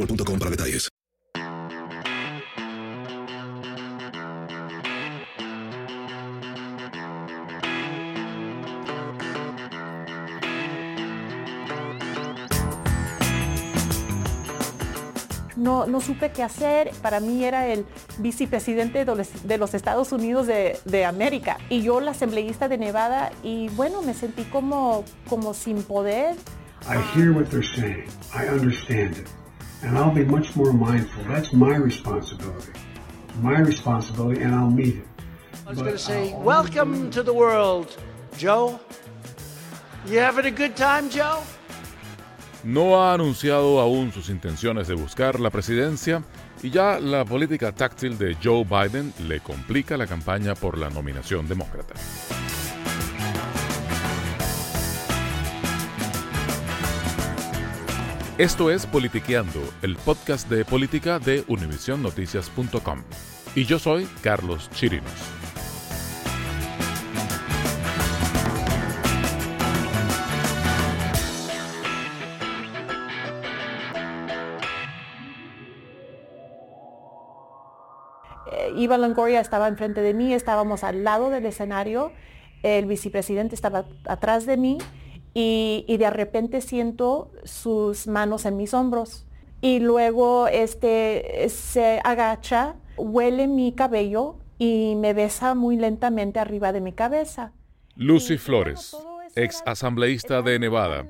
boostmobile.com para detalles. No, no supe qué hacer. Para mí era el vicepresidente de los, de los Estados Unidos de, de América y yo la asambleísta de Nevada y bueno, me sentí como, como sin poder. I hear what they're saying. I understand it. And I'll be much more mindful. That's my responsibility. My responsibility, and I'll meet it. I was going to say, welcome to the world, Joe. You having a good time, Joe? No ha anunciado aún sus intenciones de buscar la presidencia y ya la política táctil de Joe Biden le complica la campaña por la nominación demócrata. Esto es Politiqueando, el podcast de política de univisionnoticias.com. Y yo soy Carlos Chirinos. Eh, Eva Longoria estaba enfrente de mí, estábamos al lado del escenario, el vicepresidente estaba atrás de mí y, y de repente siento sus manos en mis hombros y luego este se agacha, huele mi cabello y me besa muy lentamente arriba de mi cabeza. Lucy Flores, ex asambleísta de Nevada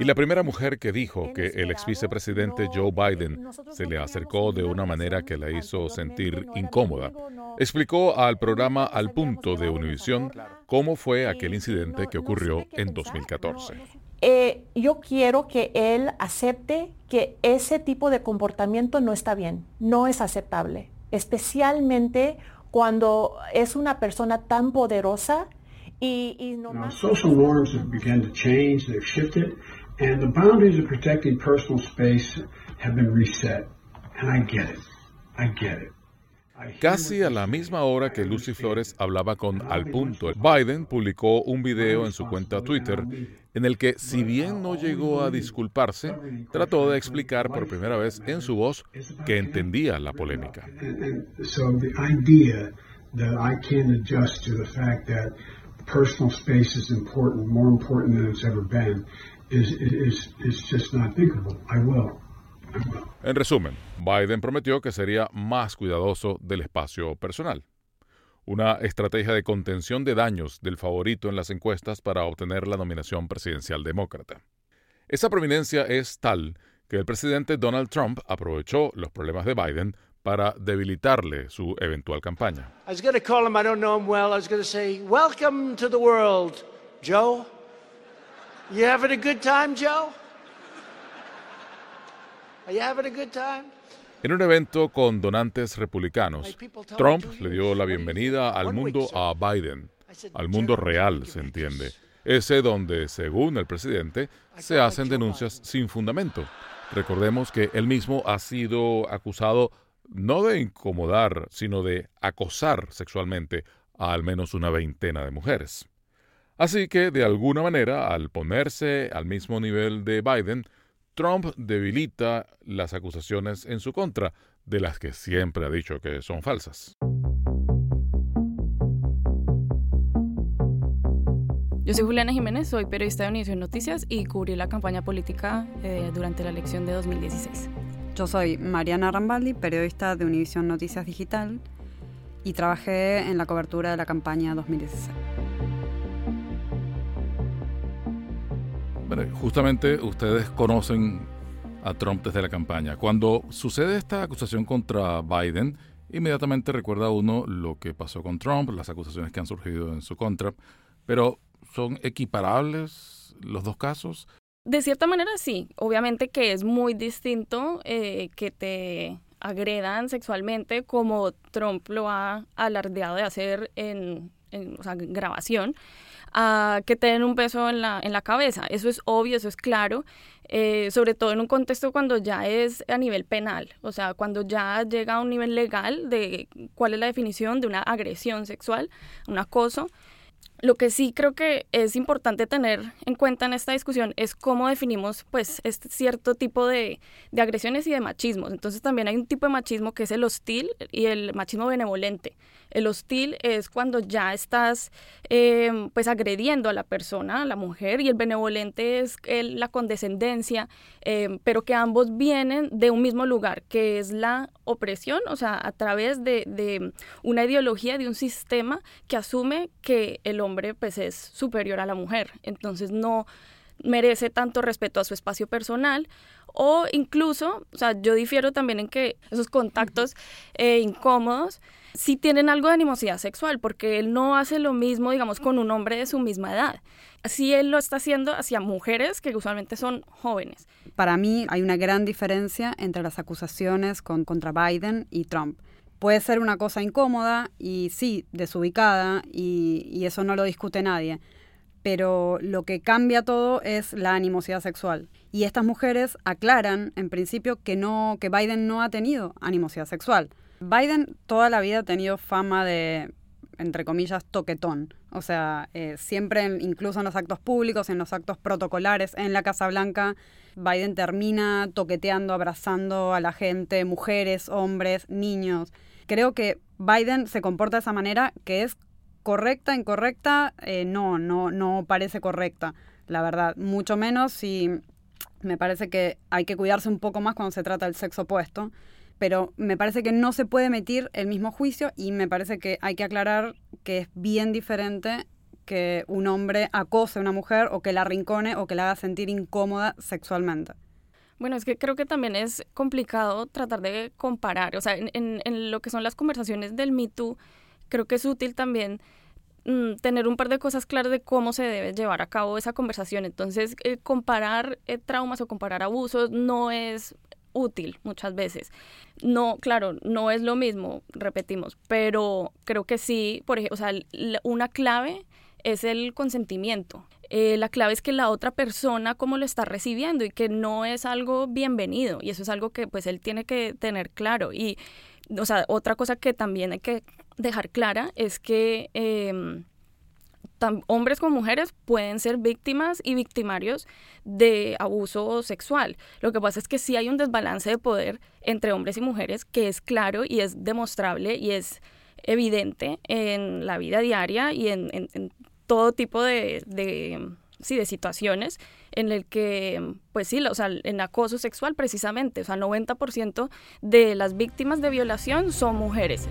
y la primera mujer que dijo que el ex vicepresidente Joe Biden se le acercó de una manera que la hizo sentir incómoda, explicó al programa Al Punto de Univisión cómo fue aquel incidente que ocurrió en 2014. Eh, yo quiero que él acepte que ese tipo de comportamiento no está bien, no es aceptable, especialmente cuando es una persona tan poderosa y, y no Now, más- social norms have begun to change, they've shifted, and the boundaries of protecting personal space have been reset. And I get it. I get it. Casi a la misma hora que Lucy Flores hablaba con Al Punto, Biden publicó un video en su cuenta Twitter en el que, si bien no llegó a disculparse, trató de explicar por primera vez en su voz que entendía la polémica. Is just not thinkable. I will. I will. En resumen, Biden prometió que sería más cuidadoso del espacio personal. Una estrategia de contención de daños del favorito en las encuestas para obtener la nominación presidencial demócrata. Esa prominencia es tal que el presidente Donald Trump aprovechó los problemas de Biden para debilitarle su eventual campaña. I was going to call him, I don't know him well. I was going to say, Welcome to the world, Joe. You having a good time, Joe? Are you having a good time? En un evento con donantes republicanos, Trump le dio la bienvenida al mundo a Biden, al mundo real, se entiende, ese donde, según el presidente, se hacen denuncias sin fundamento. Recordemos que él mismo ha sido acusado no de incomodar, sino de acosar sexualmente a al menos una veintena de mujeres. Así que, de alguna manera, al ponerse al mismo nivel de Biden, Trump debilita las acusaciones en su contra, de las que siempre ha dicho que son falsas. Yo soy Juliana Jiménez, soy periodista de Univision Noticias y cubrí la campaña política eh, durante la elección de 2016. Yo soy Mariana Rambaldi, periodista de Univision Noticias Digital y trabajé en la cobertura de la campaña 2016. Justamente ustedes conocen a Trump desde la campaña. Cuando sucede esta acusación contra Biden, inmediatamente recuerda uno lo que pasó con Trump, las acusaciones que han surgido en su contra, pero ¿son equiparables los dos casos? De cierta manera sí, obviamente que es muy distinto eh, que te agredan sexualmente como Trump lo ha alardeado de hacer en, en grabación a que te den un peso en la, en la cabeza. Eso es obvio, eso es claro, eh, sobre todo en un contexto cuando ya es a nivel penal, o sea, cuando ya llega a un nivel legal de cuál es la definición de una agresión sexual, un acoso. Lo que sí creo que es importante tener en cuenta en esta discusión es cómo definimos pues este cierto tipo de, de, agresiones y de machismos. Entonces también hay un tipo de machismo que es el hostil y el machismo benevolente. El hostil es cuando ya estás em, pues agrediendo a la persona, a la mujer, y el benevolente es la condescendencia, em, pero que ambos vienen de un mismo lugar, que es la opresión, o sea, a través de, de una ideología, de un sistema que asume que el hombre pues es superior a la mujer. Entonces no merece tanto respeto a su espacio personal o incluso, o sea, yo difiero también en que esos contactos eh, incómodos sí tienen algo de animosidad sexual, porque él no hace lo mismo, digamos, con un hombre de su misma edad. Así él lo está haciendo hacia mujeres que usualmente son jóvenes. Para mí hay una gran diferencia entre las acusaciones con, contra Biden y Trump. Puede ser una cosa incómoda y sí, desubicada, y, eso no lo discute nadie pero lo que cambia todo es la animosidad sexual. Y estas mujeres aclaran, en principio, que no, que Biden no ha tenido animosidad sexual. Biden toda la vida ha tenido fama de, entre comillas, toquetón. O sea, eh, siempre, incluso en los actos públicos, en los actos protocolares, en la Casa Blanca, Biden termina toqueteando, abrazando a la gente, mujeres, hombres, niños. Creo que Biden se comporta de esa manera que es correcta, incorrecta, eh, no, no, no parece correcta, la verdad. Mucho menos si me parece que hay que cuidarse un poco más cuando se trata del sexo opuesto, pero me parece que no se puede emitir el mismo juicio y me parece que hay que aclarar que es bien diferente que un hombre acose a una mujer o que la rincone o que la haga sentir incómoda sexualmente. Bueno, es que creo que también es complicado tratar de comparar, o sea, en, lo que son las conversaciones del Me Too, creo que es útil también mm, tener un par de cosas claras de cómo se debe llevar a cabo esa conversación. Entonces, eh, comparar eh, traumas o comparar abusos no es útil muchas veces. No, claro, no es lo mismo, repetimos, pero creo que sí, por ejemplo, o sea, una clave es el consentimiento. Eh, la clave es que la otra persona cómo lo está recibiendo y que no es algo bienvenido y eso es algo que pues él tiene que tener claro y o sea, otra cosa que también hay que dejar clara es que em, hombres como mujeres pueden ser víctimas y victimarios de abuso sexual. Lo que pasa es que sí hay un desbalance de poder entre hombres y mujeres que es claro y es demostrable y es evidente en la vida diaria y en, todo tipo de, de, sí, de situaciones en el que, pues sí, o sea, en acoso sexual precisamente, o sea, 90% de las víctimas de violación son mujeres.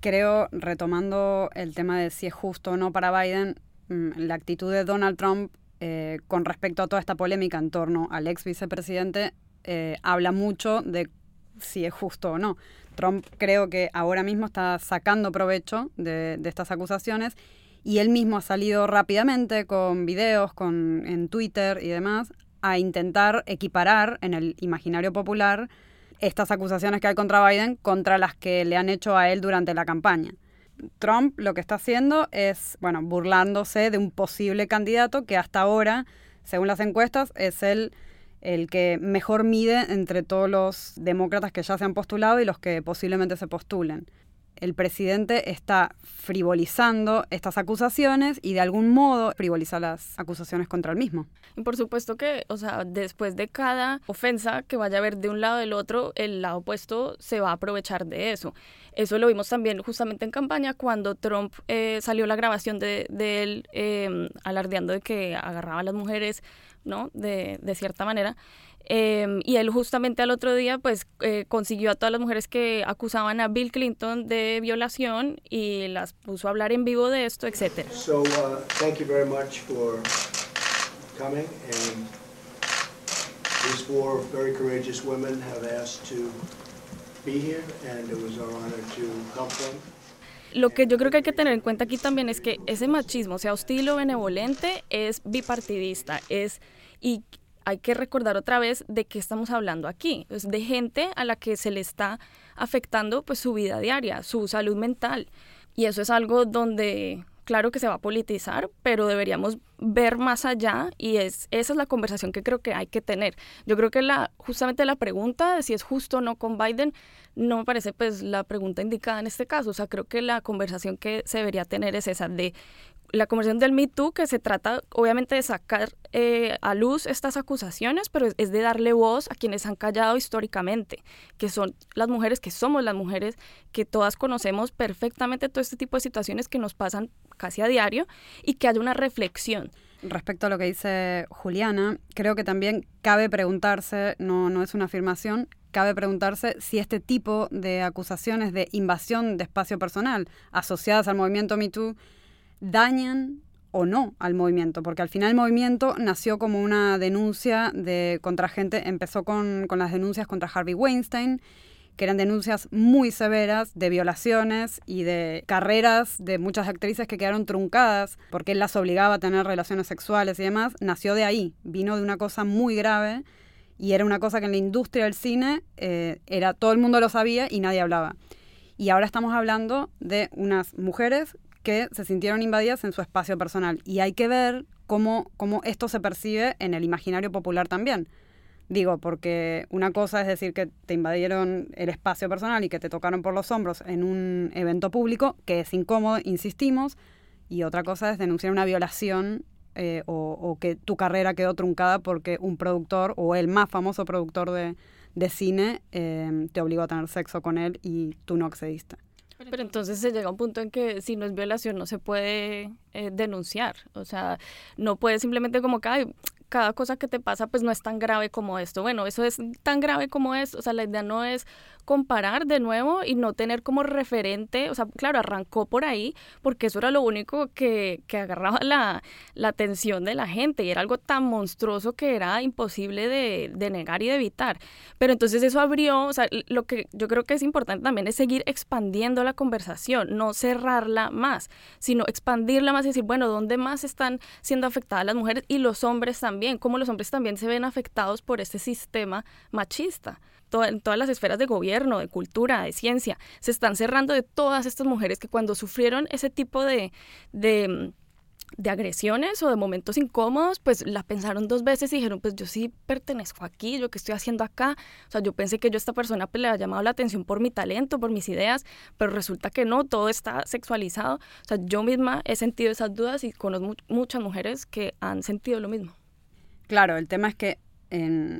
creo, retomando el tema de si es justo o no para Biden, mm, la actitud de Donald Trump eh, con respecto a toda esta polémica en torno al ex vicepresidente eh, habla mucho de si es justo o no. Trump creo que ahora mismo está sacando provecho de, estas acusaciones y él mismo ha salido rápidamente con videos, con, en Twitter y demás, a intentar equiparar en el imaginario popular estas acusaciones que hay contra Biden contra las que le han hecho a él durante la campaña. Trump lo que está haciendo es, bueno, burlándose de un posible candidato que hasta ahora, según las encuestas, es el el que mejor mide entre todos los demócratas que ya se han postulado y los que posiblemente se postulen. El presidente está frivolizando estas acusaciones y de algún modo frivoliza las acusaciones contra el mismo. Y por supuesto que, o sea, después de cada ofensa que vaya a haber de un lado del otro, el lado opuesto se va a aprovechar de eso. Eso lo vimos también justamente en campaña cuando Trump eh, salió la grabación de, él em, alardeando de que agarraba a las mujeres ¿no? De, de cierta manera. Em, y él justamente al otro día pues eh, consiguió a todas las mujeres que acusaban a Bill Clinton de violación y las puso a hablar en vivo de esto, etcétera. So, uh, thank you very much for coming and these four very courageous women have asked to be here and it was our honor to help them. Lo que yo creo que hay que tener en cuenta aquí también es que ese machismo, sea hostil o benevolente, es bipartidista, es y hay que recordar otra vez de qué estamos hablando aquí, es de gente a la que se le está afectando pues su vida diaria, su salud mental. Y eso es algo donde claro que se va a politizar, pero deberíamos ver más allá y es esa es la conversación que creo que hay que tener. Yo creo que la justamente la pregunta de si es justo o no con Biden no me parece pues la pregunta indicada en este caso, o sea, creo que la conversación que se debería tener es esa de la conversación del Me Too, que se trata obviamente de sacar eh, a luz estas acusaciones, pero es, de darle voz a quienes han callado históricamente, que son las mujeres, que somos las mujeres, que todas conocemos perfectamente todo este tipo de situaciones que nos pasan casi a diario y que haya una reflexión. Respecto a lo que dice Juliana, creo que también cabe preguntarse, no, no es una afirmación, cabe preguntarse si este tipo de acusaciones de invasión de espacio personal asociadas al movimiento Me Too dañan o no al movimiento, porque al final el movimiento nació como una denuncia de contra gente, empezó con, con, las denuncias contra Harvey Weinstein, que eran denuncias muy severas de violaciones y de carreras de muchas actrices que quedaron truncadas porque él las obligaba a tener relaciones sexuales y demás, nació de ahí, vino de una cosa muy grave y era una cosa que en la industria del cine eh, era todo el mundo lo sabía y nadie hablaba. Y ahora estamos hablando de unas mujeres que se sintieron invadidas en su espacio personal. Y hay que ver cómo, cómo esto se percibe en el imaginario popular también. Digo, porque una cosa es decir que te invadieron el espacio personal y que te tocaron por los hombros en un evento público, que es incómodo, insistimos, y otra cosa es denunciar una violación eh, o, que tu carrera quedó truncada porque un productor o el más famoso productor de, cine eh, te obligó a tener sexo con él y tú no accediste. Pero entonces se llega a un punto en que si no es violación no se puede eh, denunciar. O sea, no puede simplemente como que cada cosa que te pasa pues no es tan grave como esto. Bueno, eso es tan grave como esto. O sea, la idea no es comparar de nuevo y no tener como referente, o sea, claro, arrancó por ahí porque eso era lo único que, que agarraba la, la, atención de la gente y era algo tan monstruoso que era imposible de, de, negar y de evitar. Pero entonces eso abrió, o sea, lo que yo creo que es importante también es seguir expandiendo la conversación, no cerrarla más, sino expandirla más y decir, bueno, ¿dónde más están siendo afectadas las mujeres y los hombres también? ¿Cómo los hombres también se ven afectados por este sistema machista? en todas las esferas de gobierno, de cultura, de ciencia, se están cerrando de todas estas mujeres que cuando sufrieron ese tipo de, de, agresiones o de momentos incómodos, pues la pensaron dos veces y dijeron, pues yo sí pertenezco aquí, yo qué estoy haciendo acá. O sea, yo pensé que yo a esta persona pues, le había llamado la atención por mi talento, por mis ideas, pero resulta que no, todo está sexualizado. O sea, yo misma he sentido esas dudas y conozco muchas mujeres que han sentido lo mismo. Claro, el tema es que,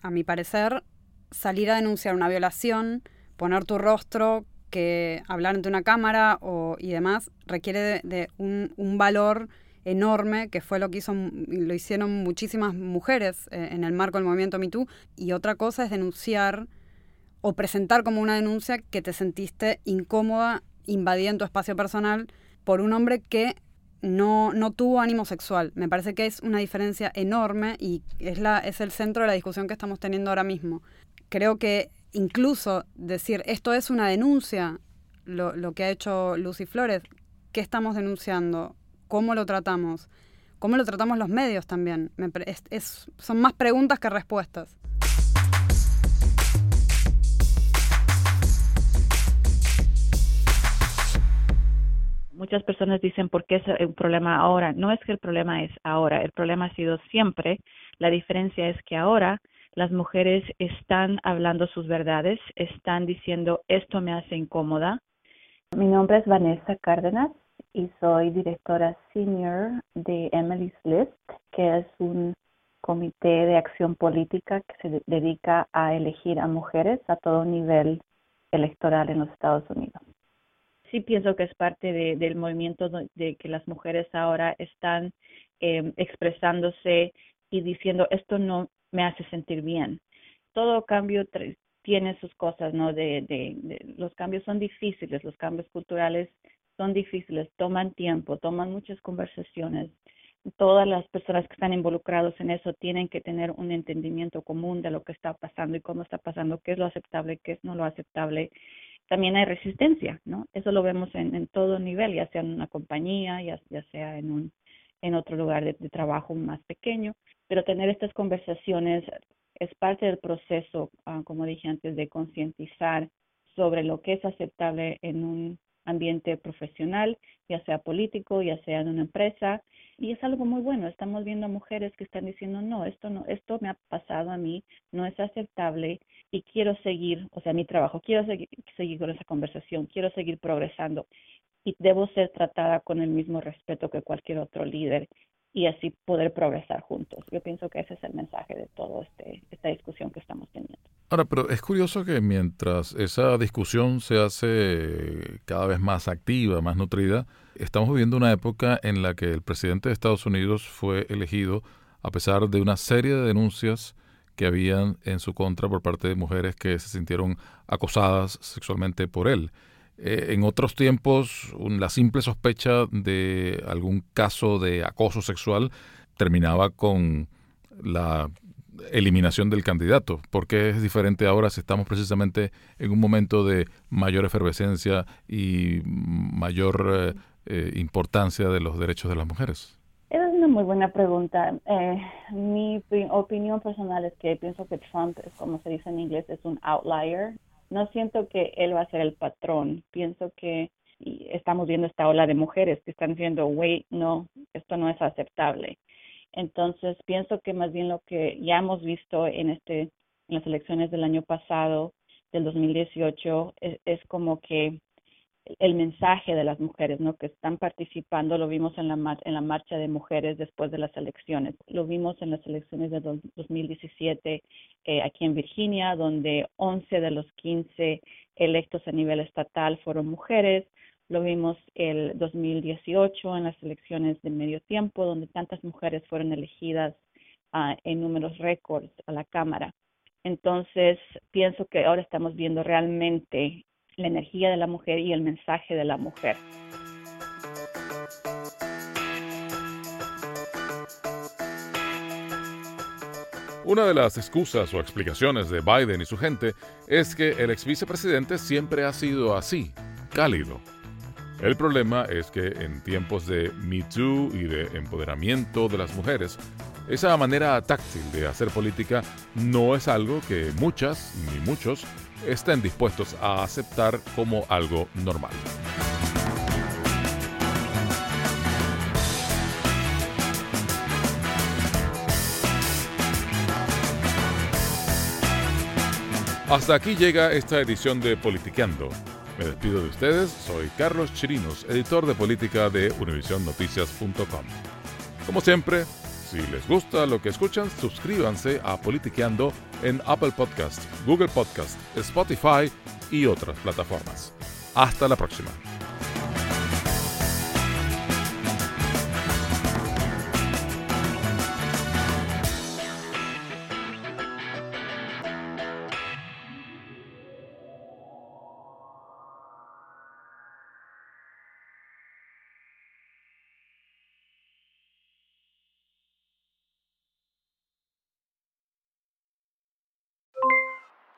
a mi parecer, salir a denunciar una violación, poner tu rostro, que hablar ante una cámara o, y demás, requiere de, un, valor enorme, que fue lo que hizo, lo hicieron muchísimas mujeres eh, en el marco del movimiento MeToo. Y otra cosa es denunciar o presentar como una denuncia que te sentiste incómoda invadida en tu espacio personal por un hombre que no, no tuvo ánimo sexual. Me parece que es una diferencia enorme y es, la, es el centro de la discusión que estamos teniendo ahora mismo. Creo que incluso decir esto es una denuncia, lo, lo que ha hecho Lucy Flores, ¿qué estamos denunciando? ¿Cómo lo tratamos? ¿Cómo lo tratamos los medios también? es, son más preguntas que respuestas. Muchas personas dicen, ¿por qué es un problema ahora? No es que el problema es ahora, el problema ha sido siempre. La diferencia es que ahora las mujeres están hablando sus verdades, están diciendo, esto me hace incómoda. Mi nombre es Vanessa Cárdenas y soy directora senior de Emily's List, que es un comité de acción política que se dedica a elegir a mujeres a todo nivel electoral en los Estados Unidos sí pienso que es parte del movimiento de que las mujeres ahora están em, expresándose y diciendo esto no me hace sentir bien. Todo cambio tiene sus cosas, ¿no? De, los cambios son difíciles, los cambios culturales son difíciles, toman tiempo, toman muchas conversaciones. Todas las personas que están involucradas en eso tienen que tener un entendimiento común de lo que está pasando y cómo está pasando, qué es lo aceptable, qué es no lo aceptable también hay resistencia, ¿no? Eso lo vemos en, en todo nivel, ya sea en una compañía, ya, sea en un en otro lugar de, trabajo más pequeño, pero tener estas conversaciones es parte del proceso, ah, como dije antes, de concientizar sobre lo que es aceptable en un ambiente profesional, ya sea político, ya sea en una empresa, y es algo muy bueno. Estamos viendo mujeres que están diciendo, no, esto no, esto me ha pasado a mí, no es aceptable y quiero seguir, o sea, mi trabajo, quiero seguir, seguir con esa conversación, quiero seguir progresando y debo ser tratada con el mismo respeto que cualquier otro líder y así poder progresar juntos. Yo pienso que ese es el mensaje de toda este, esta discusión que estamos teniendo. Ahora, pero es curioso que mientras esa discusión se hace cada vez más activa, más nutrida, estamos viviendo una época en la que el presidente de Estados Unidos fue elegido a pesar de una serie de denuncias que habían en su contra por parte de mujeres que se sintieron acosadas sexualmente por él. Eh, en otros tiempos, la simple sospecha de algún caso de acoso sexual terminaba con la eliminación del candidato. ¿Por qué es diferente ahora si estamos precisamente en un momento de mayor efervescencia y mayor eh, eh, importancia de los derechos de las mujeres? Esa es una muy buena pregunta. mi opinión personal es que pienso que Trump, como se dice en inglés, es un outlier no siento que él va a ser el patrón. Pienso que estamos viendo esta ola de mujeres que están diciendo, wait, no, esto no es aceptable. Entonces, pienso que más bien lo que ya hemos visto en, este, en las elecciones del año pasado, del 2018, es, es como que el mensaje de las mujeres ¿no? que están participando, lo vimos en la, en la marcha de mujeres después de las elecciones, lo vimos en las elecciones de 2017 eh, aquí en Virginia, donde 11 de los 15 electos a nivel estatal fueron mujeres, lo vimos el 2018 en las elecciones de medio tiempo, donde tantas mujeres fueron elegidas uh, en números récords a la Cámara. Entonces, pienso que ahora estamos viendo realmente la energía de la mujer y el mensaje de la mujer. Una de las excusas o explicaciones de Biden y su gente es que el ex vicepresidente siempre ha sido así, cálido. El problema es que en tiempos de Me Too y de empoderamiento de las mujeres, esa manera táctil de hacer política no es algo que muchas ni muchos estén dispuestos a aceptar como algo normal. Hasta aquí llega esta edición de Politiqueando. Me despido de ustedes, soy Carlos Chirinos, editor de política de univisionnoticias.com. Como siempre, si les gusta lo que escuchan, suscríbanse a Politiqueando en Apple Podcast, Google Podcast, Spotify y otras plataformas. Hasta la próxima.